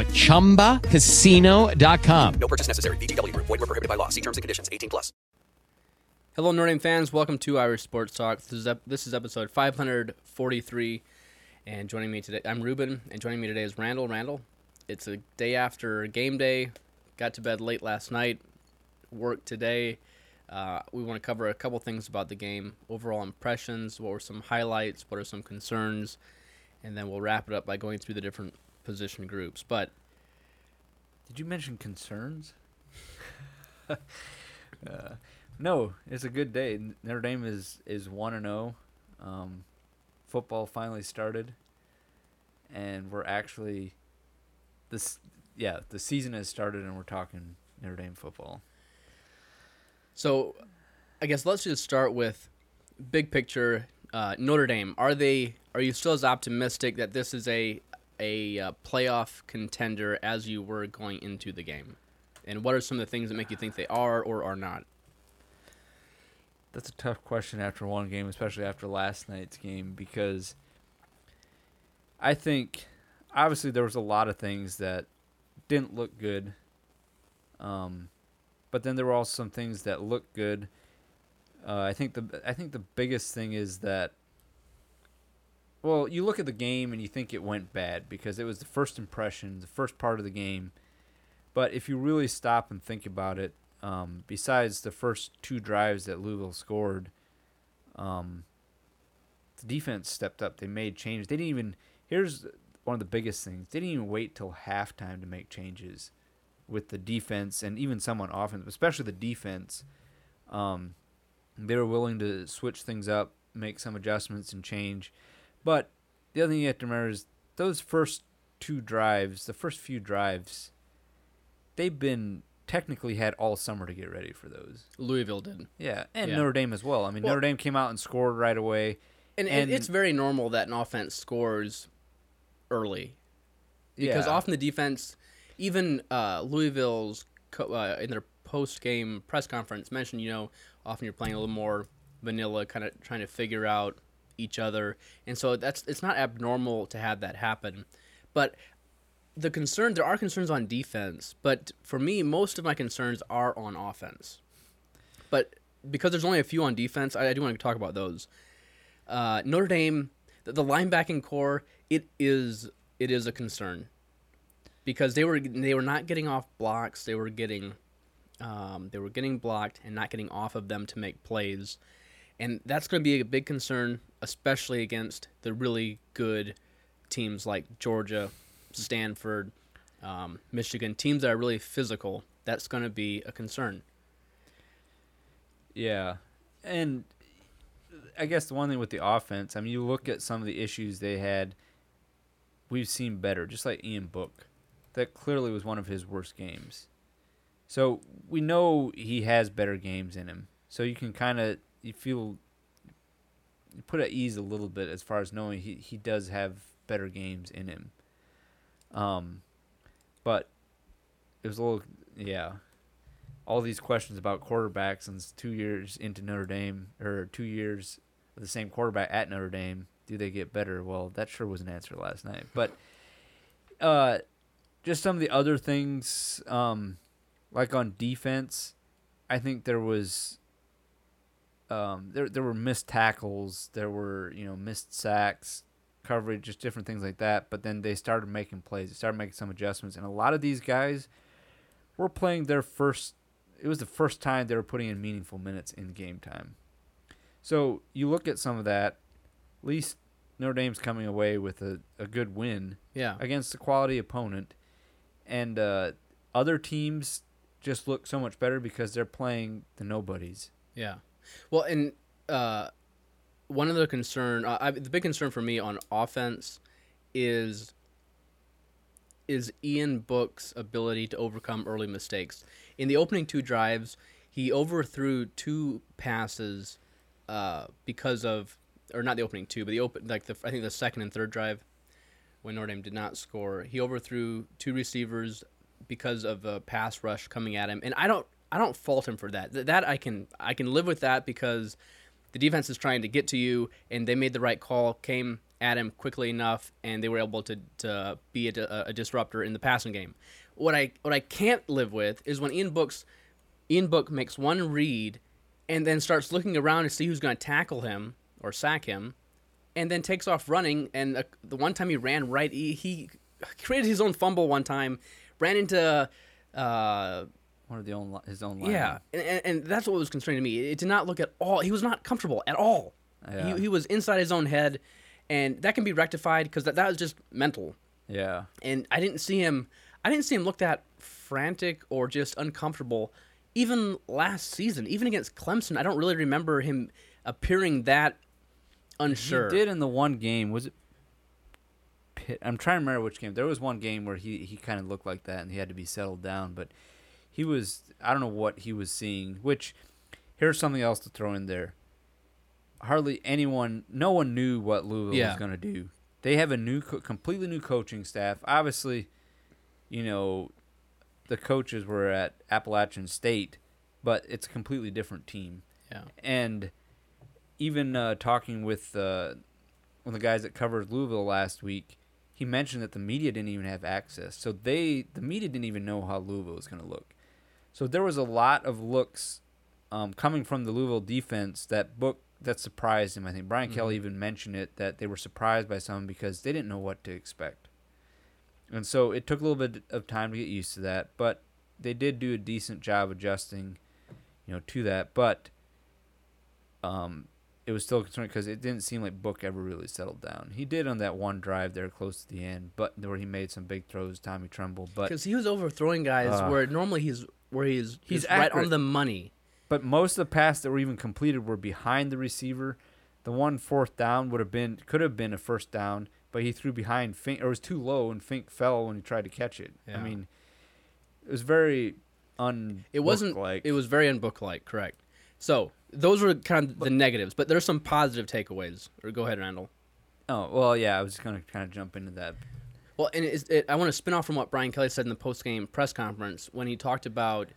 at ChumbaCasino.com. No purchase necessary. VGW. Void were prohibited by law. See terms and conditions. 18 plus. Hello, Notre Dame fans. Welcome to Irish Sports Talk. This is, ep- this is episode 543. And joining me today, I'm Ruben, and joining me today is Randall. Randall, it's a day after game day. Got to bed late last night. Work today. Uh, we want to cover a couple things about the game, overall impressions, what were some highlights, what are some concerns, and then we'll wrap it up by going through the different position groups. But did you mention concerns? uh, no, it's a good day. Notre Dame is is one and zero. Oh. Um, football finally started, and we're actually this. Yeah, the season has started, and we're talking Notre Dame football. So, I guess let's just start with big picture. Uh, Notre Dame are they? Are you still as optimistic that this is a a uh, playoff contender as you were going into the game? And what are some of the things that make you think they are or are not? That's a tough question after one game, especially after last night's game, because I think obviously there was a lot of things that didn't look good. Um, but then there were also some things that looked good. Uh, I think the I think the biggest thing is that. Well, you look at the game and you think it went bad because it was the first impression, the first part of the game. But if you really stop and think about it, um, besides the first two drives that Louisville scored, um, the defense stepped up. They made changes. They didn't even. Here's one of the biggest things. They didn't even wait till halftime to make changes with the defense and even some on offense, especially the defense. Um, they were willing to switch things up, make some adjustments, and change. But the other thing you have to remember is those first two drives, the first few drives, they've been technically had all summer to get ready for those. Louisville did. Yeah, and yeah. Notre Dame as well. I mean, well, Notre Dame came out and scored right away. And, and, it's very normal that an offense scores early because yeah. often the defense even uh, Louisville's co- uh, in their post game press conference mentioned, you know, often you're playing a little more vanilla, kind of trying to figure out each other, and so that's it's not abnormal to have that happen. But the concern there are concerns on defense, but for me, most of my concerns are on offense. But because there's only a few on defense, I, I do want to talk about those. Uh, Notre Dame, the, the linebacking core, it is it is a concern because they were they were not getting off blocks. They were getting um, they were getting blocked and not getting off of them to make plays, and that's going to be a big concern, especially against the really good teams like Georgia, Stanford, um, Michigan, teams that are really physical. That's going to be a concern. Yeah, and I guess the one thing with the offense, I mean, you look at some of the issues they had. We've seen better, just like Ian Book that clearly was one of his worst games. So we know he has better games in him. So you can kind of you feel you put at ease a little bit as far as knowing he, he does have better games in him. Um, but it was a little yeah. All these questions about quarterbacks and two years into Notre Dame or two years with the same quarterback at Notre Dame, do they get better? Well, that sure was an answer last night. But uh, just some of the other things, um, like on defense, I think there was um, there there were missed tackles, there were you know missed sacks, coverage, just different things like that. But then they started making plays, they started making some adjustments, and a lot of these guys were playing their first it was the first time they were putting in meaningful minutes in game time. So you look at some of that, at least Notre Dame's coming away with a, a good win Yeah. against a quality opponent. And uh, other teams just look so much better because they're playing the nobodies. Yeah. Well, and uh, one of the concern, uh, I, the big concern for me on offense is is Ian Book's ability to overcome early mistakes. In the opening two drives, he overthrew two passes uh, because of, or not the opening two, but the open like the I think the second and third drive when Notre Dame did not score. He overthrew two receivers because of a pass rush coming at him, and I don't I don't fault him for that. Th- That I can I can live with that because the defense is trying to get to you, and they made the right call, came at him quickly enough, and they were able to, to be a, a disruptor in the passing game. What I what I can't live with is when Ian Books Ian Book makes one read, and then starts looking around to see who's going to tackle him or sack him, and then takes off running. And uh, the one time he ran right, he, he created his own fumble one time, ran into. Uh, One of the own his own line. yeah, and, and, that's what was concerning to me. It did not look at all. He was not comfortable at all. Yeah. He, he was inside his own head, and that can be rectified because that, that was just mental. Yeah. And I didn't see him. I didn't see him look that frantic or just uncomfortable. Even last season, even against Clemson, I don't really remember him appearing that unsure. He did in the one game. Was it Pitt? I'm trying to remember which game. There was one game where he, he kind of looked like that and he had to be settled down. But he was, I don't know what he was seeing. Which, here's something else to throw in there. Hardly anyone, no one knew what Louisville Yeah. was going to do. They have a new, completely new coaching staff. Obviously, you know, the coaches were at Appalachian State, but it's a completely different team Yeah. and even uh, talking with uh, one of the guys that covered Louisville last week, he mentioned that the media didn't even have access. So they, the media didn't even know how Louisville was going to look. So there was a lot of looks um, coming from the Louisville defense that book that surprised him. I think Brian Kelly even mentioned it that they were surprised by some because they didn't know what to expect. And so it took a little bit of time to get used to that, but they did do a decent job adjusting, you know, to that. But um, it was still concerning because it didn't seem like Book ever really settled down. He did on that one drive there close to the end, but where he made some big throws, Tommy Tremble. But Because he was overthrowing guys Uh, where normally he's where he's He's he's right on the money. but most of the passes that were even completed were behind the receiver. The one fourth down would have been could have been a first down, but he threw behind Fink or it was too low and Fink fell when he tried to catch it. I mean, it was very un. It wasn't. like It was very unbook-like, correct? So those were kind of the negatives, but there's some positive takeaways. Or go ahead, Randall. Oh well, yeah. I was just gonna kind of jump into that. Well, and it's, it, I want to spin off from what Brian Kelly said in the post-game press conference when he talked about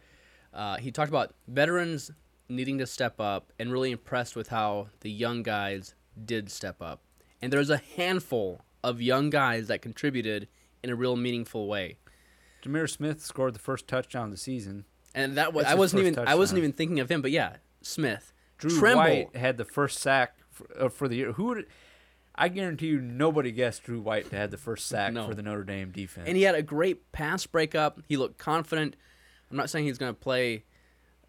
uh, he talked about veterans needing to step up and really impressed with how the young guys did step up. And there's a handful of young guys that contributed in a real meaningful way. Jahmir Smith scored the first touchdown of the season. And that was That's I wasn't even I wasn't even thinking of him, but yeah, Smith, Drew Tremble, White had the first sack for, uh, for the year. Who would? I guarantee you, nobody guessed Drew White to have the first sack No. for the Notre Dame defense. and he had a great pass breakup. He looked confident. I'm not saying he's going to play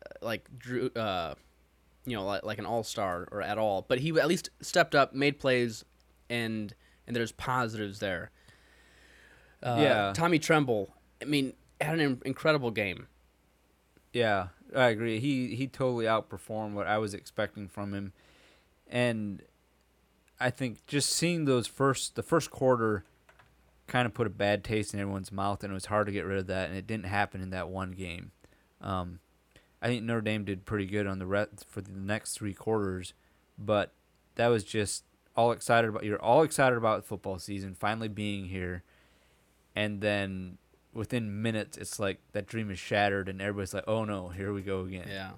uh, like Drew, uh, you know, like, like an all star or at all, but he at least stepped up, made plays, and and there's positives there. Uh, Yeah. Tommy Tremble. I mean, had an incredible game. Yeah, I agree. He he totally outperformed what I was expecting from him, and I think just seeing those first the first quarter kind of put a bad taste in everyone's mouth, and it was hard to get rid of that. And it didn't happen in that one game. Um, I think Notre Dame did pretty good on the rest for the next three quarters, but that was just all excited about. You're all excited about football season finally being here, and then within minutes, it's like that dream is shattered, and everybody's like, "Oh no, here we go again." Yeah.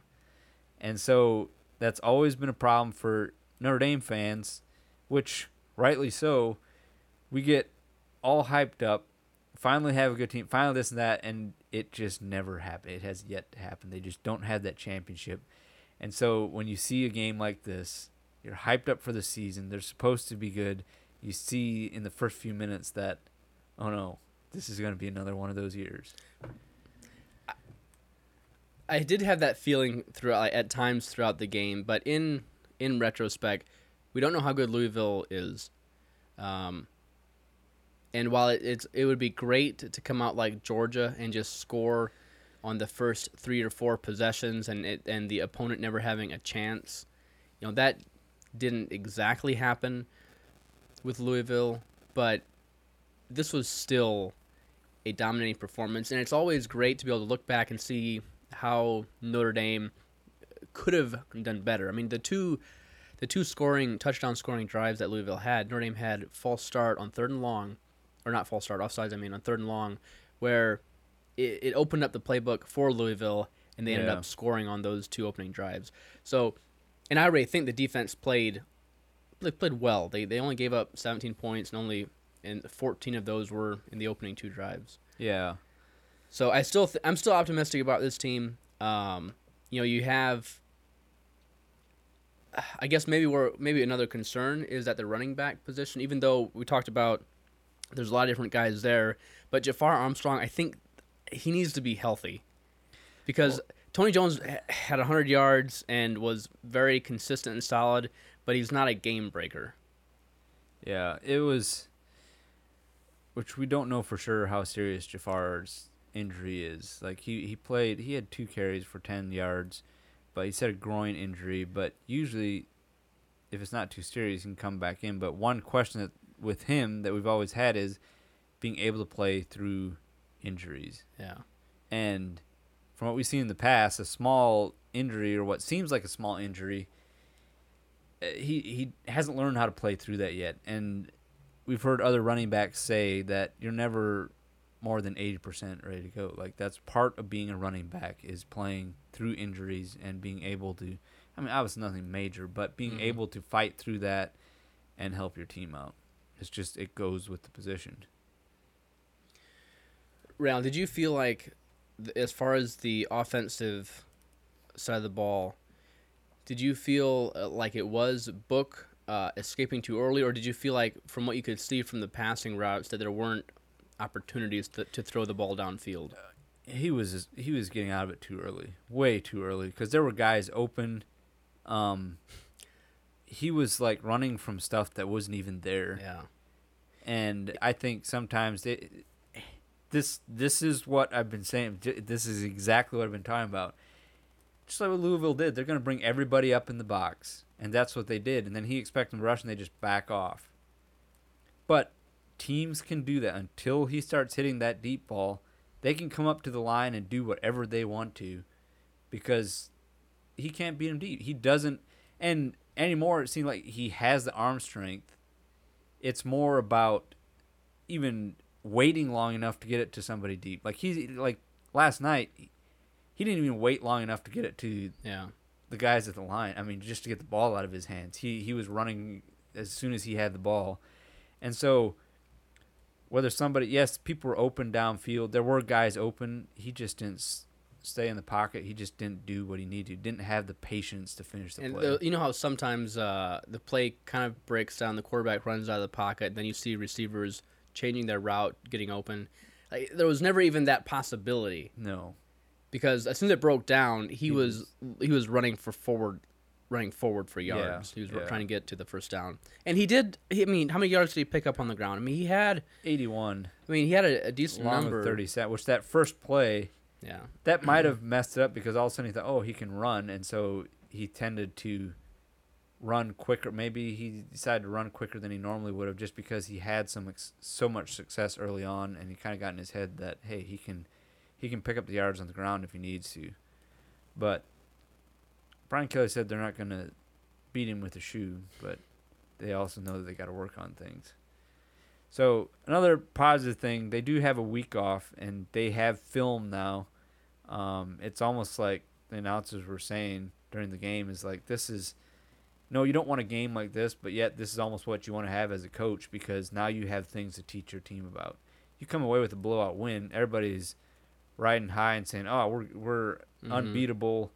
And so that's always been a problem for Notre Dame fans, which rightly so. We get all hyped up, finally have a good team, finally this and that, and it just never happened. It has yet to happen. They just don't have that championship. And so when you see a game like this, you're hyped up for the season. They're supposed to be good. You see in the first few minutes that, oh no, this is going to be another one of those years. I did have that feeling throughout at times throughout the game, but in in retrospect, we don't know how good Louisville is. Um, and while it, it's it would be great to come out like Georgia and just score on the first three or four possessions and it, and the opponent never having a chance, you know that didn't exactly happen with Louisville, but this was still a dominating performance, and it's always great to be able to look back and see how Notre Dame could have done better. I mean, the two the two scoring touchdown scoring drives that Louisville had, Notre Dame had false start on third and long, or not false start offsides. I mean on third and long, where it, it opened up the playbook for Louisville, and they ended Yeah. up scoring on those two opening drives. So, and I really think the defense played they played well. They they only gave up 17 points, and only and 14 of those were in the opening two drives. Yeah. So I still th- I'm still optimistic about this team. Um, you know, you have. I guess maybe we're maybe another concern is that the running back position. Even though we talked about there's a lot of different guys there, but Jafar Armstrong, I think he needs to be healthy because Tony Jones had 100 yards and was very consistent and solid, but he's not a game breaker. Yeah, it was, which we don't know for sure how serious Jafar's injury is. Like he he played, he had two carries for ten yards, but he said a groin injury. But usually, if it's not too serious, he can come back in. But one question that with him that we've always had is being able to play through injuries. Yeah. And from what we've seen in the past, a small injury or what seems like a small injury, uh, he he hasn't learned how to play through that yet. And we've heard other running backs say that you're never more than 80% ready to go. Like that's part of being a running back is playing through injuries and being able to I mean, obviously nothing major, but being able to fight through that and help your team out. It's just it goes with the position. Round, did you feel like, as far as the offensive side of the ball, did you feel uh, like it was Book uh, escaping too early, or did you feel like, from what you could see from the passing routes, that there weren't opportunities to, to throw the ball downfield? he was he was getting out of it too early, way too early, because there were guys open. Um, he was like running from stuff that wasn't even there, Yeah. and I think sometimes it, this this is what I've been saying. This is exactly what I've been talking about. Just like what Louisville did, they're going to bring everybody up in the box, and that's what they did. And then he expected them to rush, and they just back off. But teams can do that until he starts hitting that deep ball. They can come up to the line and do whatever they want to, because he can't beat him deep. He doesn't, and anymore it seems like he has the arm strength. It's more about even waiting long enough to get it to somebody deep. Like he's like last night, he didn't even wait long enough to get it to Yeah. the guys at the line. I mean, just to get the ball out of his hands. He he was running as soon as he had the ball, and so whether somebody yes, people were open downfield. There were guys open. He just didn't s- stay in the pocket. He just didn't do what he needed. to. Didn't have the patience to finish the And play. uh, you know how sometimes uh, the play kind of breaks down, the quarterback runs out of the pocket, then you see receivers changing their route, getting open. Like, there was never even that possibility. no, because as soon as it broke down, he, was, he was running for forward, running forward for Yeah, yards. he was yeah. trying to get to the first down, and he did. He, I mean, how many yards did he pick up on the ground? I mean, he had. eighty-one I mean, he had a, a decent along number. set. Which that first play Yeah, that might have messed it up because all of a sudden he thought, oh, he can run, and so he tended to run quicker. Maybe he decided to run quicker than he normally would have, just because he had some ex- so much success early on, and he kind of got in his head that hey, he can he can pick up the yards on the ground if he needs to. But Brian Kelly said they're not going to beat him with a shoe, but they also know that they got to work on things. So another positive thing, they do have a week off, and they have film now. Um, it's almost like the announcers were saying during the game is like this is no, you don't want a game like this, but yet this is almost what you want to have as a coach because now you have things to teach your team about. You come away with a blowout win, everybody's riding high and saying, "Oh, we're we're unbeatable."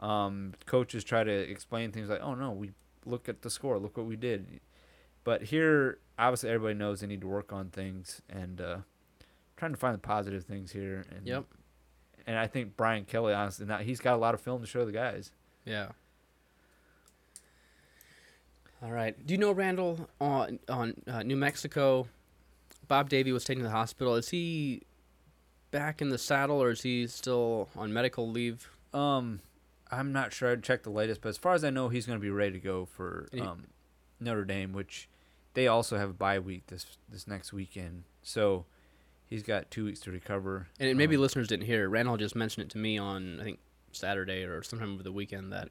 Um, coaches try to explain things like, "Oh no, we look at the score, look what we did." But here, obviously, everybody knows they need to work on things and uh, trying to find the positive things here. And Yep. and I think Brian Kelly, honestly, now he's got a lot of film to show the guys. Yeah. All right. Do you know Randall on on uh, New Mexico? Bob Davie was taken to the hospital. Is he back in the saddle, or is he still on medical leave? Um, I'm not sure. I'd check the latest, but as far as I know, he's going to be ready to go for he- um, Notre Dame, which they also have a bye week this this next weekend. So he's got two weeks to recover. And maybe Um, listeners didn't hear. Randall just mentioned it to me on I think Saturday or sometime over the weekend that.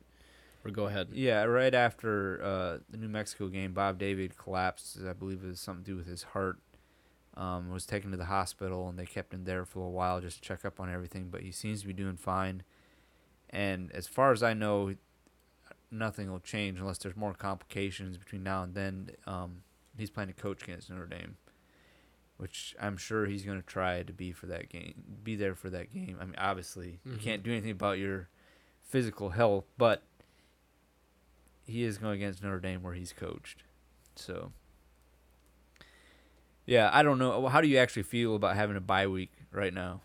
Or go ahead. Yeah, right after uh, the New Mexico game, Bob Davie collapsed. I believe it was something to do with his heart. Um, was taken to the hospital, and they kept him there for a while just to check up on everything. But he seems to be doing fine. And as far as I know, nothing will change unless there's more complications between now and then. Um, he's playing to coach against Notre Dame, which I'm sure he's going to try to be for that game, be there for that game. I mean, obviously, you Mhm. can't do anything about your physical health, but he is going against Notre Dame where he's coached. So, yeah, I don't know. How do you actually feel about having a bye week right now?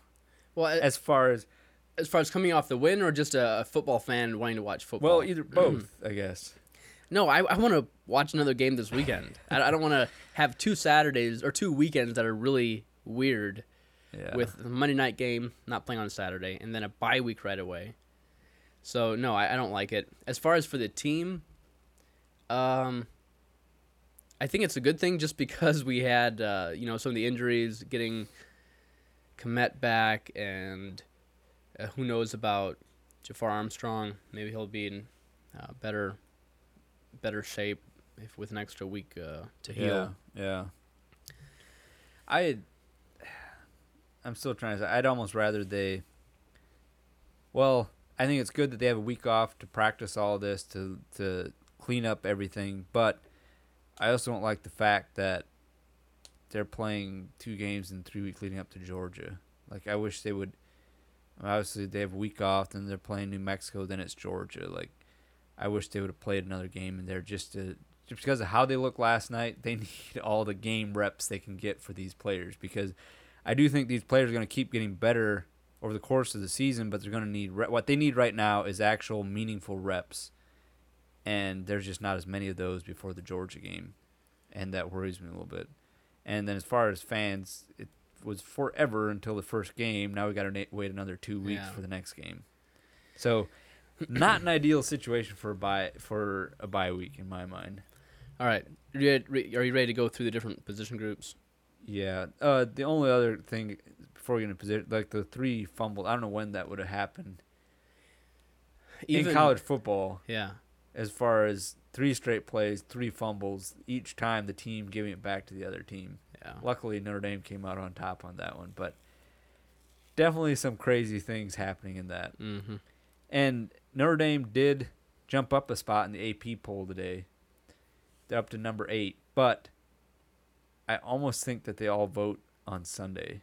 Well, as, far as as far as coming off the win, or just a, a football fan wanting to watch football. well, either both, I guess. No, I, I want to watch another game this weekend. I, I don't want to have two Saturdays or two weekends that are really weird Yeah. with the Monday night game not playing on Saturday and then a bye week right away. So no, I, I don't like it. As far as for the team, um, I think it's a good thing just because we had uh, you know some of the injuries, getting Kmet back, and uh, who knows about Jafar Armstrong. Maybe he'll be in uh, better better shape if with an extra week uh, to heal. Yeah, yeah. I, I'm still trying to. say I'd almost rather they. Well, I think it's good that they have a week off to practice all this to to clean up everything, but I also don't like the fact that they're playing two games in three weeks leading up to Georgia. Like I wish they would. Obviously, they have a week off, then they're playing New Mexico, then it's Georgia. Like I wish they would have played another game in there just to just because of how they looked last night. They need all the game reps they can get for these players because I do think these players are going to keep getting better over the course of the season, but they're going to need re- what they need right now is actual meaningful reps, and there's just not as many of those before the Georgia game, and that worries me a little bit. And then as far as fans, it was forever until the first game. Now we got to wait another two weeks Yeah. for the next game. So, not an ideal situation for a bye for a bye week in my mind. All right, are you, ready, are you ready to go through the different position groups? Yeah. Uh, the only other thing before we get in position, like the three fumbles, I don't know when that would have happened in college football. Yeah. As far as three straight plays, three fumbles, each time the team giving it back to the other team. Yeah. Luckily, Notre Dame came out on top on that one, but definitely some crazy things happening in that. Mm-hmm. And Notre Dame did jump up a spot in the AP poll today. They're up to number eight, but I almost think that they all vote on Sunday.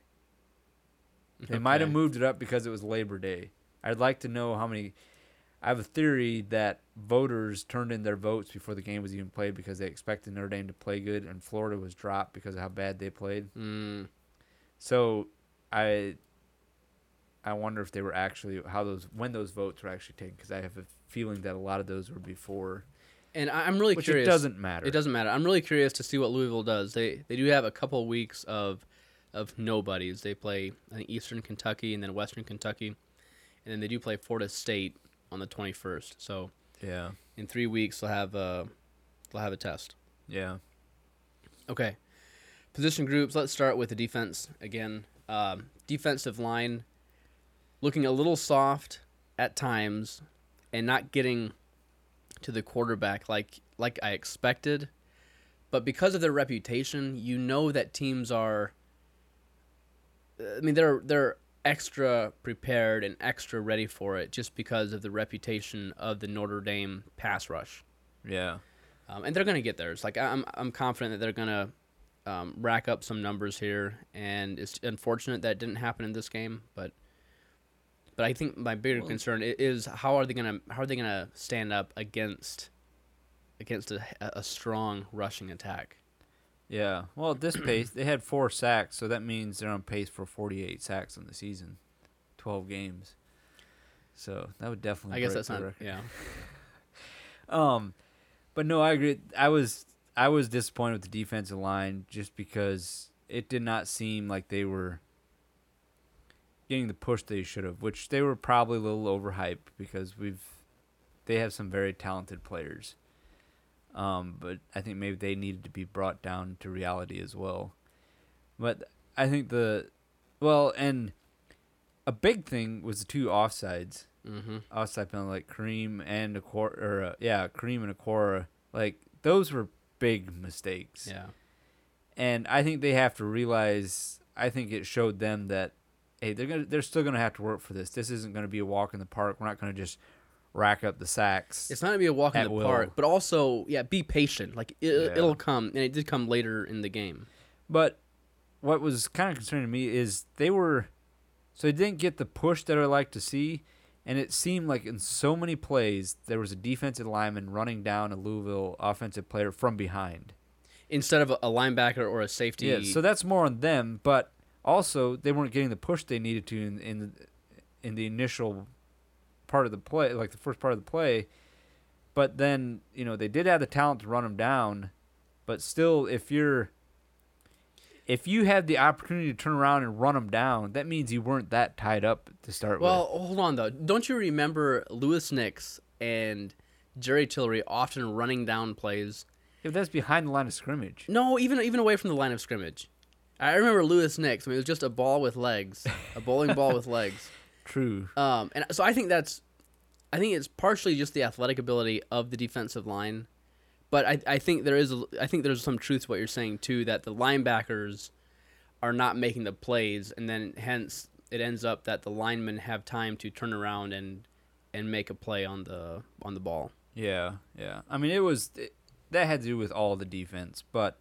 They might have moved it up because it was Labor Day. I'd like to know how many. I have a theory that voters turned in their votes before the game was even played because they expected Notre Dame to play good, and Florida was dropped because of how bad they played. Mm. So, I I wonder if they were actually how those when those votes were actually taken because I have a feeling that a lot of those were before. And I'm really Which curious. it doesn't matter. It doesn't matter. I'm really curious to see what Louisville does. They they do have a couple weeks of of nobodies. They play Eastern Kentucky and then Western Kentucky, and then they do play Florida State on the 21st. So Yeah. in three weeks they'll have a they'll have a test. Yeah. Okay. Position groups. Let's start with the defense again. Um, defensive line looking a little soft at times and not getting to the quarterback like like I expected. But because of their reputation, you know that teams are. I mean, they're they're extra prepared and extra ready for it just because of the reputation of the Notre Dame pass rush Yeah. um, and they're going to get there. It's like I'm I'm confident that they're going to um, rack up some numbers here, and it's unfortunate that didn't happen in this game, but but I think my bigger concern is how are they going to how are they going to stand up against against a, a strong rushing attack? Yeah. Well, at this pace, they had four sacks, so that means they're on pace for 48 sacks in the season. 12 games. So that would definitely. Be I guess that's not. record. Yeah. Um, but no, I agree. I was I was disappointed with the defensive line just because it did not seem like they were getting the push they should have, which they were probably a little overhyped because we've they have some very talented players. Um, but I think maybe they needed to be brought down to reality as well. But I think the well, and a big thing was the two offsides Mm-hmm. outside penalty like Kareem and Okwara, or uh, yeah, Kareem and a Okwara, like those were big mistakes. Yeah. And I think they have to realize. I think it showed them that, hey, they're gonna, they're still gonna have to work for this. This isn't gonna be a walk in the park. We're not gonna just rack up the sacks. It's not gonna be a walk in the will. park, but also, yeah, be patient. Like it, Yeah. it'll come, and it did come later in the game. But what was kind of concerning to me is they were, so they didn't get the push that I like to see, and it seemed like in so many plays there was a defensive lineman running down a Louisville offensive player from behind. Instead of a, a linebacker or a safety. Yeah, so that's more on them, but also they weren't getting the push they needed to in in, in the initial part of the play, like the first part of the play. But then you know they did have the talent to run them down, but still, if you're if you had the opportunity to turn around and run them down, that means you weren't that tied up to start well, with. hold on though. Don't you remember Louis Nix and Jerry Tillery often running down plays? If that's behind the line of scrimmage, No, even even away from the line of scrimmage. I remember Louis Nix. I mean, it was just a ball with legs, a bowling ball with legs. true. Um, and so I think that's, I think it's partially just the athletic ability of the defensive line, but I, I think there is a, I think there's some truth to what you're saying too that the linebackers are not making the plays, and then hence it ends up that the linemen have time to turn around and and make a play on the on the ball. Yeah, yeah. I mean, it was it, that had to do with all the defense, but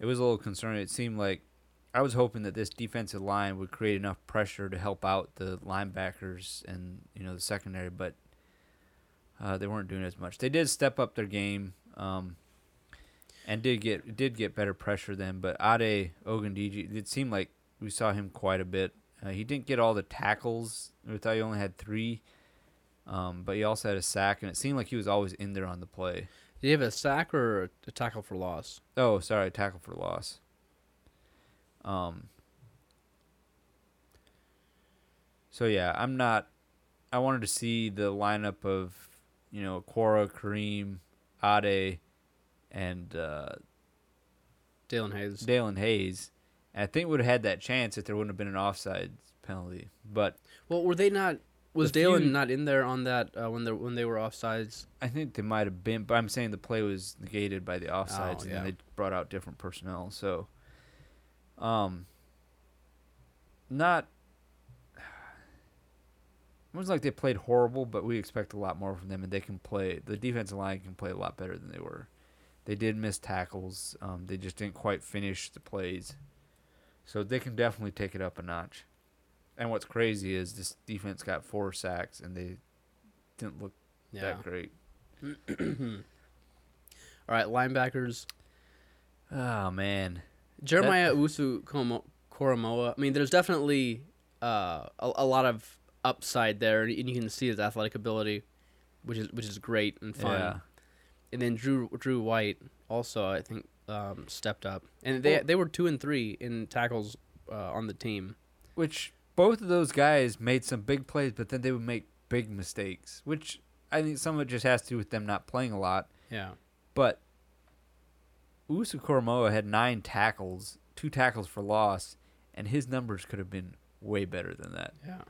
it was a little concerning. It seemed like I was hoping that this defensive line would create enough pressure to help out the linebackers and you know the secondary, but uh, they weren't doing as much. They did step up their game, um, and did get did get better pressure then. But Ade Ogundeji, it seemed like we saw him quite a bit. Uh, he didn't get all the tackles. We thought he only had three. Um, but he also had a sack, and it seemed like he was always in there on the play. Did he have a sack or a tackle for loss? Oh, sorry, tackle for loss. Um. So yeah, I'm not. I wanted to see the lineup of, you know, Quora, Kareem, Ade, and uh, Daelin Hayes. Daelin Hayes. And I think would have had that chance if there wouldn't have been an offside penalty. But well, were they not? Was The Dalen few- not in there on that uh, when they when they were offsides? I think they might have been, but I'm saying the play was negated by the offsides, Oh, and yeah. then they brought out different personnel. So, um, not. It wasn't like they played horrible, but we expect a lot more from them, and they can play. The defensive line can play a lot better than they were. They did miss tackles. Um, they just didn't quite finish the plays, so they can definitely take it up a notch. And what's crazy is this defense got four sacks, and they didn't look Yeah. that great. All right, linebackers. Oh man, Jeremiah Owusu-Koramoah. I mean, there's definitely uh, a, a lot of upside there, and you can see his athletic ability, which is which is great and fun. Yeah. And then Drew Drew White also, I think, um, stepped up, and they Well- they were two and three in tackles uh, on the team. which both of those guys made some big plays, but then they would make big mistakes, which I think some of it just has to do with them not playing a lot. Yeah. But Owusu-Koramoah had nine tackles, two tackles for loss, and his numbers could have been way better than that. Yeah.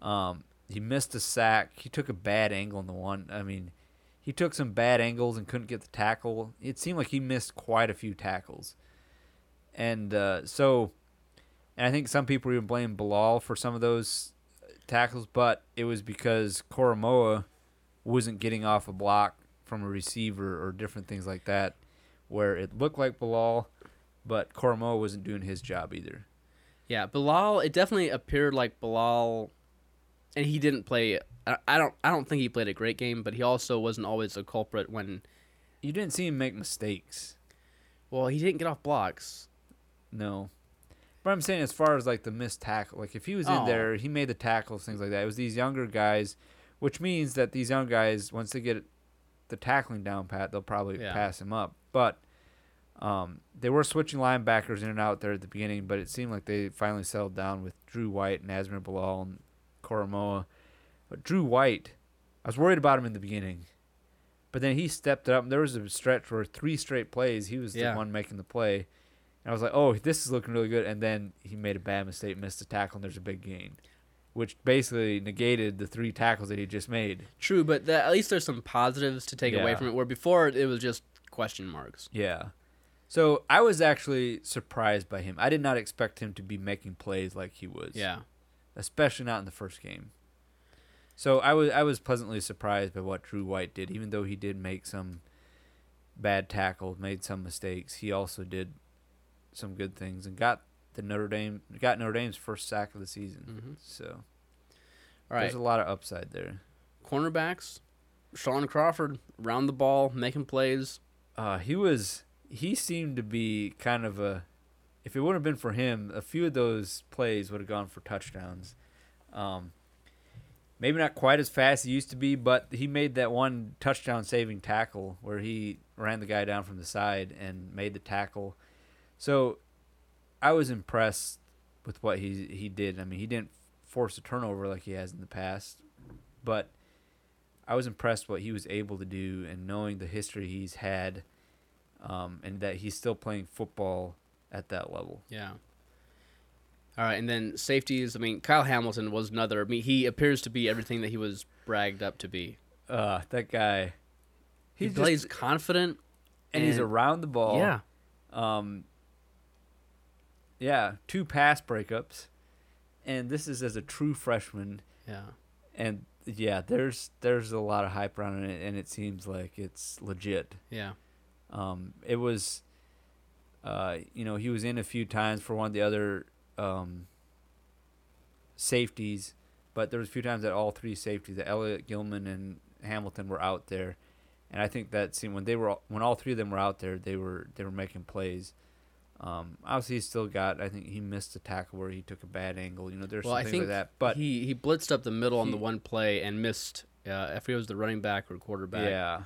Um, he missed a sack. He took a bad angle in the one. I mean, he took some bad angles and couldn't get the tackle. It seemed like he missed quite a few tackles. And uh, so, and I think some people even blame Bilal for some of those tackles, but it was because Koramoah wasn't getting off a block from a receiver or different things like that, where it looked like Bilal, but Koramoah wasn't doing his job either. Yeah, Bilal. It definitely appeared like Bilal, and he didn't play. I, don't. I don't think he played a great game, but he also wasn't always a culprit when. You didn't see him make mistakes. Well, he didn't get off blocks. No. But I'm saying as far as like the missed tackle, like if he was in Oh. there, he made the tackles, things like that. It was these younger guys, which means that these young guys, once they get the tackling down pat, they'll probably Yeah. pass him up. But um, they were switching linebackers in and out there at the beginning, but it seemed like they finally settled down with Drew White and Asmar Bilal and Koramoah. But Drew White, I was worried about him in the beginning. But then he stepped up. And there was a stretch where three straight plays, he was Yeah. the one making the play. And I was like, oh, this is looking really good. And then he made a bad mistake, missed a tackle, and there's a big gain, which basically negated the three tackles that he just made. True, but that, at least there's some positives to take away from it. Where before it was just question marks. Yeah. So I was actually surprised by him. I did not expect him to be making plays like he was. Yeah. especially not in the first game. So I was I was pleasantly surprised by what Drew White did, even though he did make some bad tackles, made some mistakes. He also did some good things and got the Notre Dame got Notre Dame's first sack of the season. So All right. there's a lot of upside there. Cornerbacks. Shaun Crawford round the ball, making plays. Uh, he was he seemed to be kind of a if it wouldn't have been for him, a few of those plays would have gone for touchdowns. Um, maybe not quite as fast as he used to be, but he made that one touchdown saving tackle where he ran the guy down from the side and made the tackle. So I was impressed with what he he did. I mean, he didn't force a turnover like he has in the past, but I was impressed what he was able to do and knowing the history he's had, um, and that he's still playing football at that level. Yeah. All right, and then safeties. I mean, Kyle Hamilton was another. I mean, he appears to be everything that he was bragged up to be. Uh, that guy, He plays confident, and he's around the ball. Yeah. Um. Yeah, two pass breakups, and this is as a true freshman. Yeah. And yeah, there's there's a lot of hype around it, and it seems like it's legit. Yeah. Um, it was, uh, you know, he was in a few times for one of the other um, safeties, but there was a few times that all three safeties, that Elliott, Gilman, and Hamilton, were out there, and I think that scene when they were when all three of them were out there, they were they were making plays. Um, obviously, he still got. I think he missed a tackle where he took a bad angle. You know, there's Well, some I things think like that. But he he blitzed up the middle on the one play and missed. Uh, if he was the running back or quarterback. Yeah.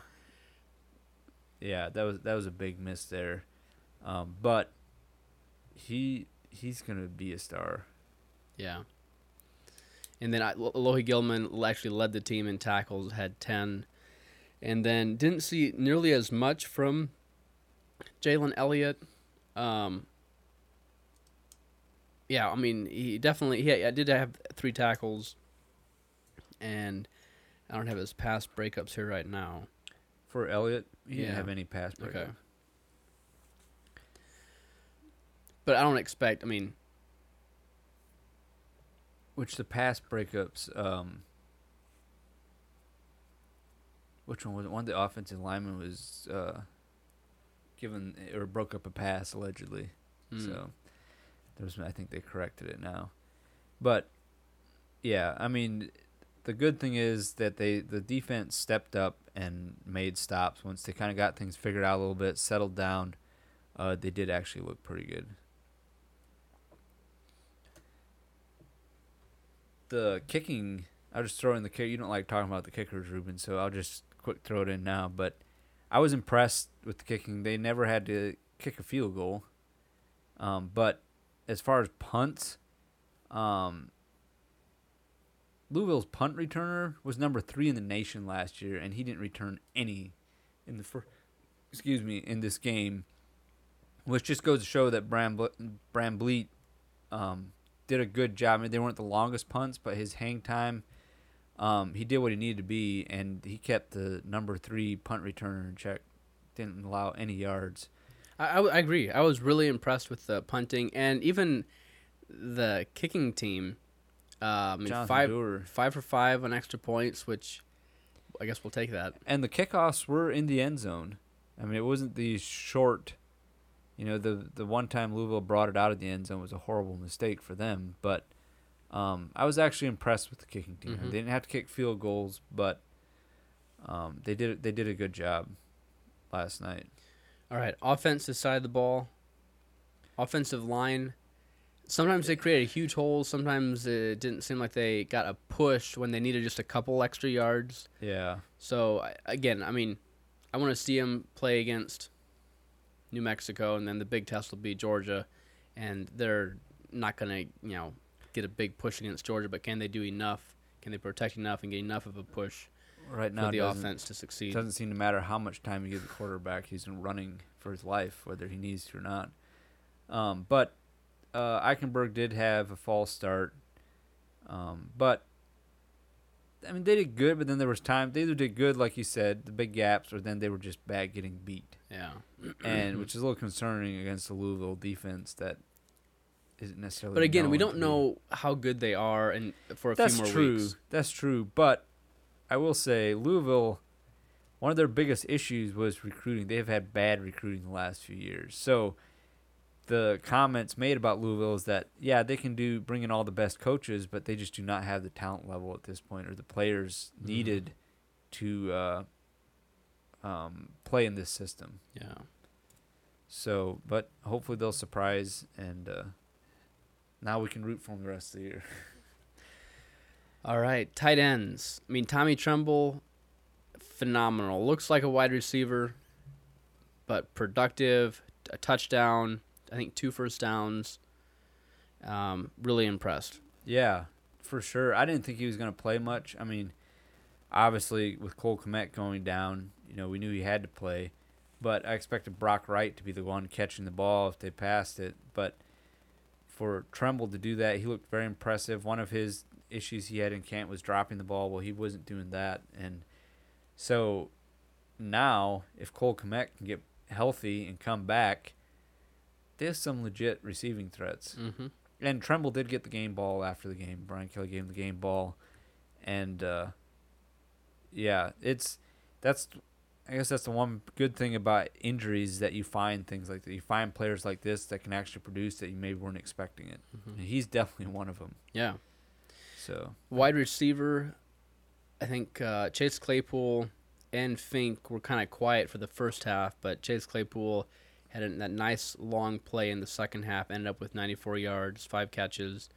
Yeah, that was that was a big miss there, um, but he he's gonna be a star. Yeah. And then Alohi Gilman actually led the team in tackles, had 10. And then didn't see nearly as much from Jalen Elliott. Um, yeah, I mean, he definitely, he I did have three tackles. And I don't have his pass breakups here right now. For Elliot. he didn't have any pass breakup. Okay. But I don't expect, I mean, Which the pass breakups, um, which one was it? One of the offensive linemen was uh, given or broke up a pass allegedly. Hmm. So there was, I think they corrected it now. But yeah, I mean, the good thing is that they the defense stepped up and made stops once they kind of got things figured out a little bit, settled down. Uh, they did actually look pretty good. The kicking, I'll just throw in the kick. You don't like talking about the kickers, Ruben, so I'll just quick throw it in now. But I was impressed with the kicking. They never had to kick a field goal. Um, but as far as punts, um, Louisville's punt returner was number three in the nation last year, and he didn't return any in the first. Excuse me, in this game, which just goes to show that Bram Ble- Bramblett um, did a good job. I mean, they weren't the longest punts, but his hang time, um, he did what he needed to be, and he kept the number three punt returner in check. Didn't allow any yards. I, I agree. I was really impressed with the punting and even the kicking team. I mean, five five for five on extra points, which I guess we'll take that. and the kickoffs were in the end zone. I mean, it wasn't the short. You know, the the one time Louisville brought it out of the end zone was a horrible mistake for them. But um, I was actually impressed with the kicking team. Mhm. They didn't have to kick field goals, but um, they did they did a good job last night. All right, offensive side of the ball, offensive line. Sometimes they created huge holes. Sometimes it didn't seem like they got a push when they needed just a couple extra yards. Yeah. So again, I mean, I want to see them play against New Mexico, and then the big test will be Georgia, and they're not going to you know get a big push against Georgia, but can they do enough? Can they protect enough and get enough of a push Right now, for the offense to succeed? It doesn't seem to matter how much time you give the quarterback; he's running for his life, whether he needs to or not. Um, but uh, Eichenberg did have a false start, um, but I mean they did good. But then there was time they either did good, like you said, the big gaps, or then they were just bad getting beat, Yeah. and which is a little concerning against the Louisville defense that isn't necessarily. But again, we don't know how good they are, and for a That's few more true. weeks. That's true. But I will say Louisville, one of their biggest issues was recruiting. They've had bad recruiting the last few years. So the comments made about Louisville is that yeah, they can do bring in all the best coaches, but they just do not have the talent level at this point or the players Mm-hmm. needed to uh, um, play in this system. Yeah. So, but hopefully they'll surprise and. Uh, now we can root for them the rest of the year. All right, tight ends. I mean, Tommy Tremble, phenomenal. Looks like a wide receiver, but productive. A touchdown. I think two first downs. Um, really impressed. Yeah, for sure. I didn't think he was going to play much. I mean, obviously with Cole Kmet going down, you know, we knew he had to play, but I expected Brock Wright to be the one catching the ball if they passed it. But for Tremble to do that, he looked very impressive. One of his issues he had in camp was dropping the ball. Well, he wasn't doing that, and so now if Cole Kmet can get healthy and come back, there's some legit receiving threats. Mm-hmm. And Tremble did get the game ball after the game. Brian Kelly gave him the game ball, and uh, yeah, it's that's I guess that's the one good thing about injuries that you find things like that. You find players like this that can actually produce that you maybe weren't expecting it. And he's definitely one of them. Yeah. So Wide receiver, I think uh, Chase Claypool and Finke were kind of quiet for the first half, but Chase Claypool had a, that nice long play in the second half, ended up with 94 yards, five catches,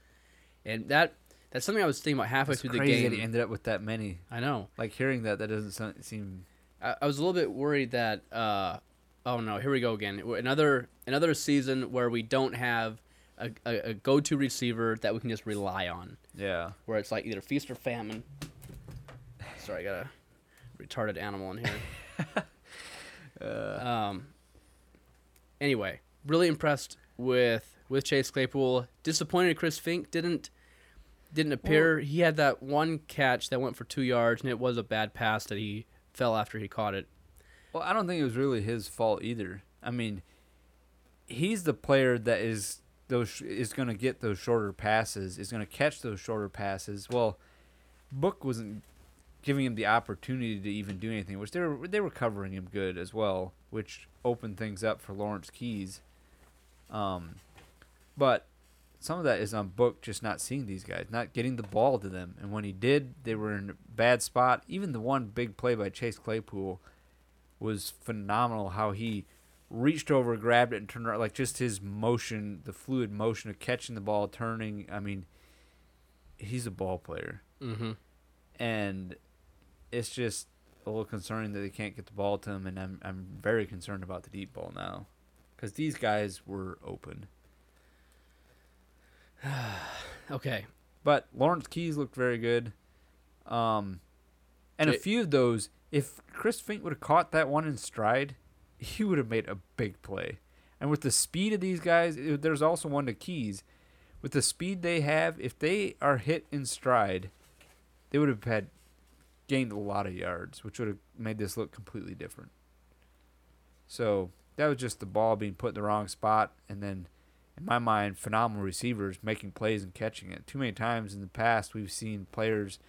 and that that's something I was thinking about halfway it's through the crazy that game. he ended up with that many. I know. Like hearing that, that doesn't seem. I, I was a little bit worried that. Uh, oh no, here we go again. Another another season where we don't have a, a, a go-to receiver that we can just rely on. Yeah. where it's like either feast or famine. Sorry, I got a retarded animal in here. um. Anyway, really impressed with with Chase Claypool. Disappointed Chris Finke didn't didn't appear. he had that one catch that went for two yards, and it was a bad pass that he fell after he caught it. Well, I don't think it was really his fault either. I mean, he's the player that is those is going to get those shorter passes, is going to catch those shorter passes. Well, Book wasn't giving him the opportunity to even do anything, which they were they were covering him good as well, which opened things up for Lawrence Keys. Um, but some of that is on Book just not seeing these guys, not getting the ball to them, and when he did, they were in a bad spot. Even the one big play by Chase Claypool was phenomenal. How he reached over, grabbed it, and turned around. Like just his motion, the fluid motion of catching the ball, turning. I mean, he's a ball player, Mm-hmm. and it's just a little concerning that they can't get the ball to him. And I'm I'm very concerned about the deep ball now, because these guys were open. Okay. But Lawrence Keys looked very good. Um, and a few of those, if Chris Finke would have caught that one in stride, he would have made a big play. And with the speed of these guys, it- there's also one to Keys. With the speed they have, if they are hit in stride, they would have had gained a lot of yards, which would have made this look completely different. So that was just the ball being put in the wrong spot, and then in my mind, phenomenal receivers making plays and catching it. Too many times in the past, we've seen players,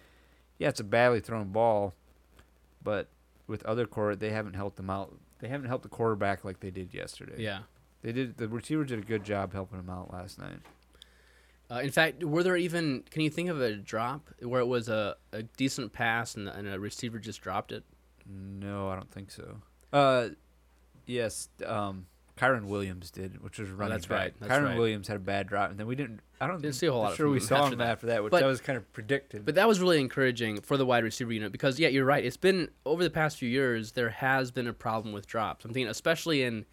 yeah, it's a badly thrown ball, but with other court, they haven't helped them out. They haven't helped the quarterback like they did yesterday. Yeah. they did. The receivers did a good job helping him out last night. Uh, in fact, were there even? Can you think of a drop where it was a, a decent pass and, and a receiver just dropped it? No, I don't think so. Uh, yes, um, Kyren Williams did, which was running Oh, that's back. right, that's Kyren right. Williams had a bad drop, and then we didn't. I don't Didn't see a whole lot of Sure, we saw after him that. after that, which But- that was kind of predicted. But that was really encouraging for the wide receiver unit because yeah, you're right. It's been over the past few years there has been a problem with drops. I'm thinking especially in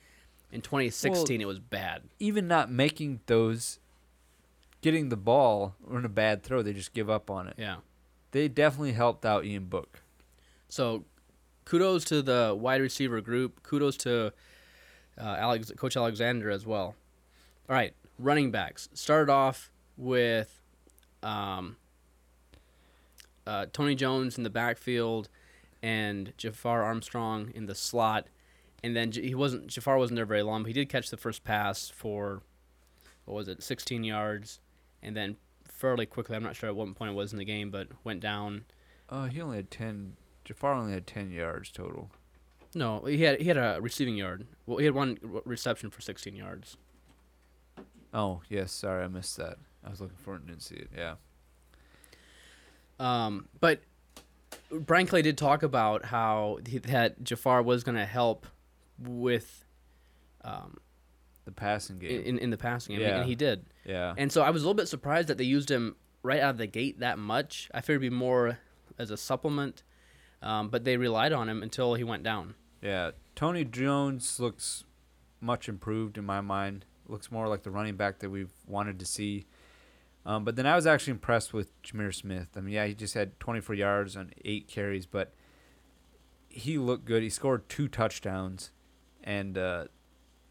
in 2016 it was bad. even not making those, getting the ball or in a bad throw, they just give up on it. Yeah. They definitely helped out Ian Book. So kudos to the wide receiver group. Kudos to uh, Alex, Coach Alexander as well. All right, running backs. Started off with um, uh, Tony Jones in the backfield and Jafar Armstrong in the slot. And then he wasn't Jafar wasn't there very long, but he did catch the first pass for what was it, 16 yards, and then fairly quickly. I'm not sure at what point it was in the game, but went down. Uh, he only had ten. Jafar only had ten yards total. No, he had he had a receiving yard. Well, he had one reception for 16 yards. Oh yes, sorry, I missed that. I was looking for it and didn't see it. Yeah. Um, but Brian Kelly did talk about how he, that Jafar was going to help with um, The passing game. in in the passing game, Yeah. and he did. Yeah. And so I was a little bit surprised that they used him right out of the gate that much. I figured it'd be more as a supplement, um, but they relied on him until he went down. Yeah, Tony Jones looks much improved in my mind. Looks more like the running back that we've wanted to see. Um, but then I was actually impressed with Jahmir Smith. I mean, yeah, he just had 24 yards on eight carries, but he looked good. He scored two touchdowns, and uh,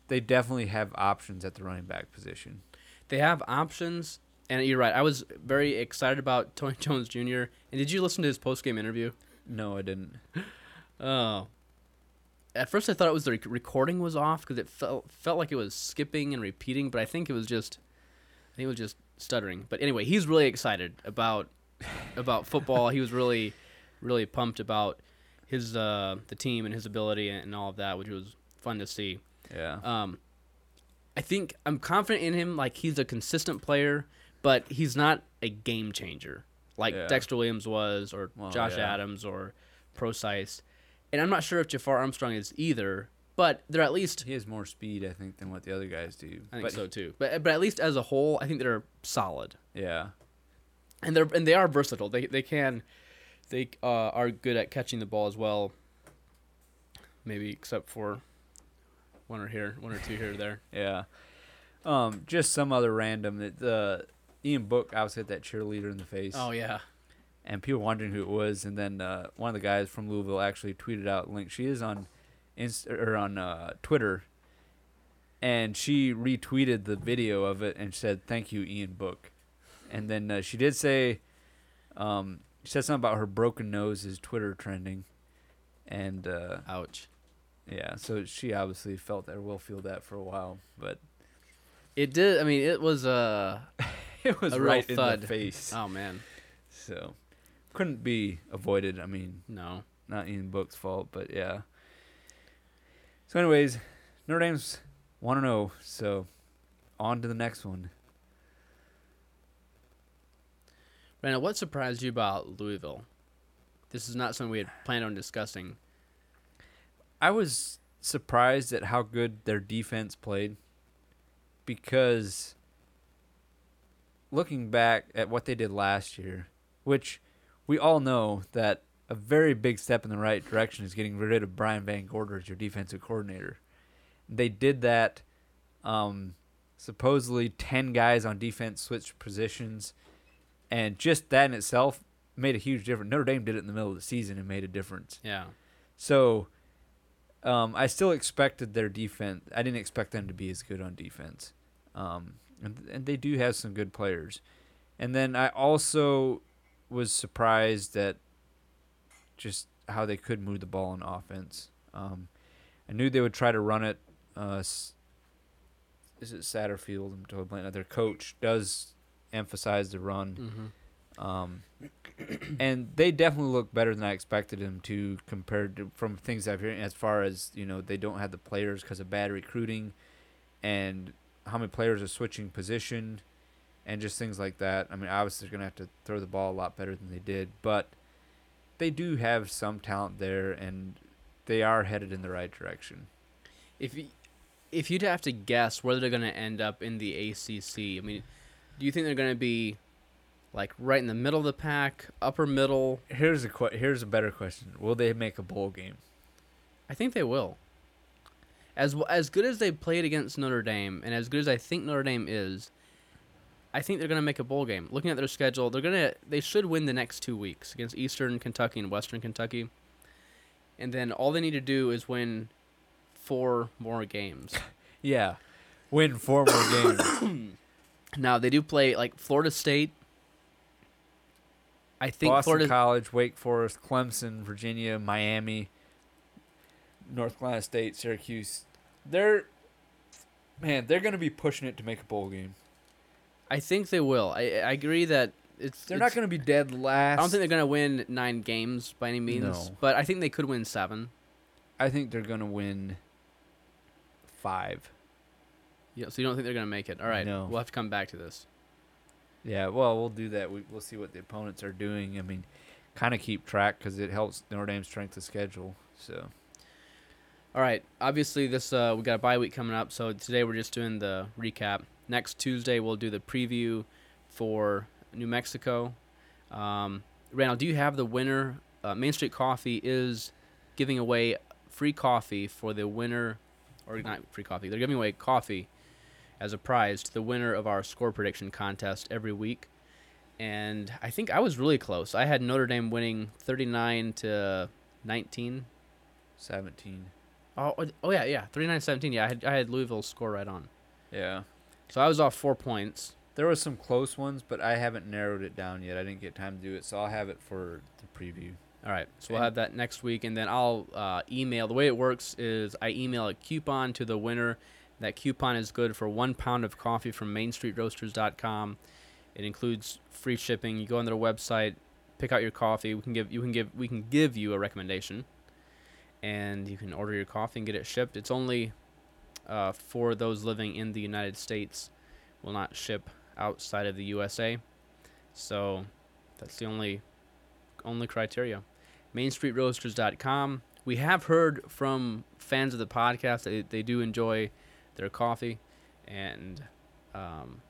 they definitely have options at the running back position. They have options, and you're right. I was very excited about Tony Jones Jr. And did you listen to his post game interview? No, I didn't. Oh. At first, I thought it was the rec- recording was off because it felt felt like it was skipping and repeating, but I think it was just, I think it was just stuttering. But anyway, he's really excited about about football. he was really, really pumped about his uh, the team and his ability and all of that, which was fun to see. Yeah. Um, I think I'm confident in him. Like he's a consistent player, but he's not a game changer like Yeah. Dexter Williams was, or Well, Josh yeah. Adams, or Prosise. And I'm not sure if Jafar Armstrong is either, but they're at least. he has more speed, I think, than what the other guys do. I think but so too. But but at least as a whole, I think they're solid, Yeah. and they're and they are versatile. They they can, they uh, are good at catching the ball as well. Maybe except for one or here, one or two here or there. Yeah. Um, just some other random that the Ian Book obviously hit that cheerleader in the face. Oh yeah. and people wondering who it was. And then uh, one of the guys from Louisville actually tweeted out link. She is on Inst- or on uh, Twitter, and she retweeted the video of it and said, "Thank you, Ian Book." And then uh, she did say, um, she said something about her broken nose is Twitter trending, and uh, Ouch. Yeah, so she obviously felt that or will feel that for a while, but It did. I mean, it was a it was A real right in the face. Oh man, So couldn't be avoided. I mean, no. not Ian Book's fault, but yeah. So, anyways, Notre Dame's one to oh, zero. So, on to the next one. Brandon, what surprised you about Louisville? This is not something we had planned on discussing. I was surprised at how good their defense played because looking back at what they did last year, which we all know that a very big step in the right direction is getting rid of Brian VanGorder as your defensive coordinator. They did that. Um, supposedly, 10 guys on defense switched positions. And just that in itself made a huge difference. Notre Dame did it in the middle of the season and made a difference. Yeah. So, um, I still expected their defense. I didn't expect them to be as good on defense, um, and and they do have some good players. And then I also was surprised at just how they could move the ball on offense. Um, I knew they would try to run it. Uh, is it Satterfield? I'm totally blanking. Their coach does emphasize the run. Mm-hmm. Um, and they definitely look better than I expected them to compared to from things I've heard as far as, you know, they don't have the players because of bad recruiting and how many players are switching position and just things like that. I mean, obviously they're going to have to throw the ball a lot better than they did, but they do have some talent there and they are headed in the right direction. If you, if you'd have to guess where they're going to end up in the ACC, I mean, do you think they're going to be like right in the middle of the pack, upper middle? Here's a que- here's a better question: Will they make a bowl game? I think they will. As w- as good as they played against Notre Dame, and as good as I think Notre Dame is, I think they're going to make a bowl game. Looking at their schedule, they're gonna they should win the next two weeks against Eastern Kentucky and Western Kentucky, and then all they need to do is win four more games. Yeah, win four more games. Now they do play like Florida State. I think Boston Florida. College, Wake Forest, Clemson, Virginia, Miami, North Carolina State, Syracuse. They're man, they're gonna be pushing it to make a bowl game. I think they will. I I agree that it's. They're it's- not gonna be dead last. I don't think they're gonna win nine games by any means, No. but I think they could win seven. I think they're gonna win five. Yeah, so you don't think they're gonna make it? All right, No. we'll have to come back to this. Yeah, well, we'll do that. We, we'll see what the opponents are doing. I mean, kind of keep track because it helps Notre Dame's strength of schedule. So All right, obviously this uh, we got a bye week coming up, so today we're just doing the recap. Next Tuesday we'll do the preview for New Mexico. Um, Randall, do you have the winner? Uh, Main Street Coffee is giving away free coffee for the winner, or not free coffee. They're giving away coffee as a prize to the winner of our score prediction contest every week. And I think I was really close. I had Notre Dame winning 39 to 19. seventeen. Oh, oh, oh yeah, yeah, 39-17. Yeah, I had I had Louisville's score right on. Yeah, So I was off four points. there were some close ones, but I haven't narrowed it down yet. I didn't get time to do it, so I'll have it for the preview. All right, so we'll have that next week, and then I'll uh, email. The way it works is I email a coupon to the winner. That coupon is good for one pound of coffee from MainStreetRoasters.com. It includes free shipping. You go on their website, pick out your coffee. We can give you can give we can give you a recommendation, and you can order your coffee and get it shipped. It's only uh, for those living in the United States. Will not ship outside of the USA. So that's the only only criteria. MainStreetRoasters.com. We have heard from fans of the podcast that they, they do enjoy their coffee, and um,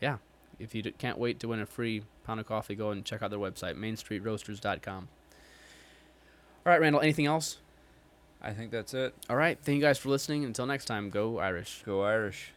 yeah, if you d- can't wait to win a free pound of coffee, go and check out their website, MainStreetRoasters.com. All right, Randall. Anything else? I think that's it. All right. Thank you guys for listening. Until next time, go Irish. Go Irish.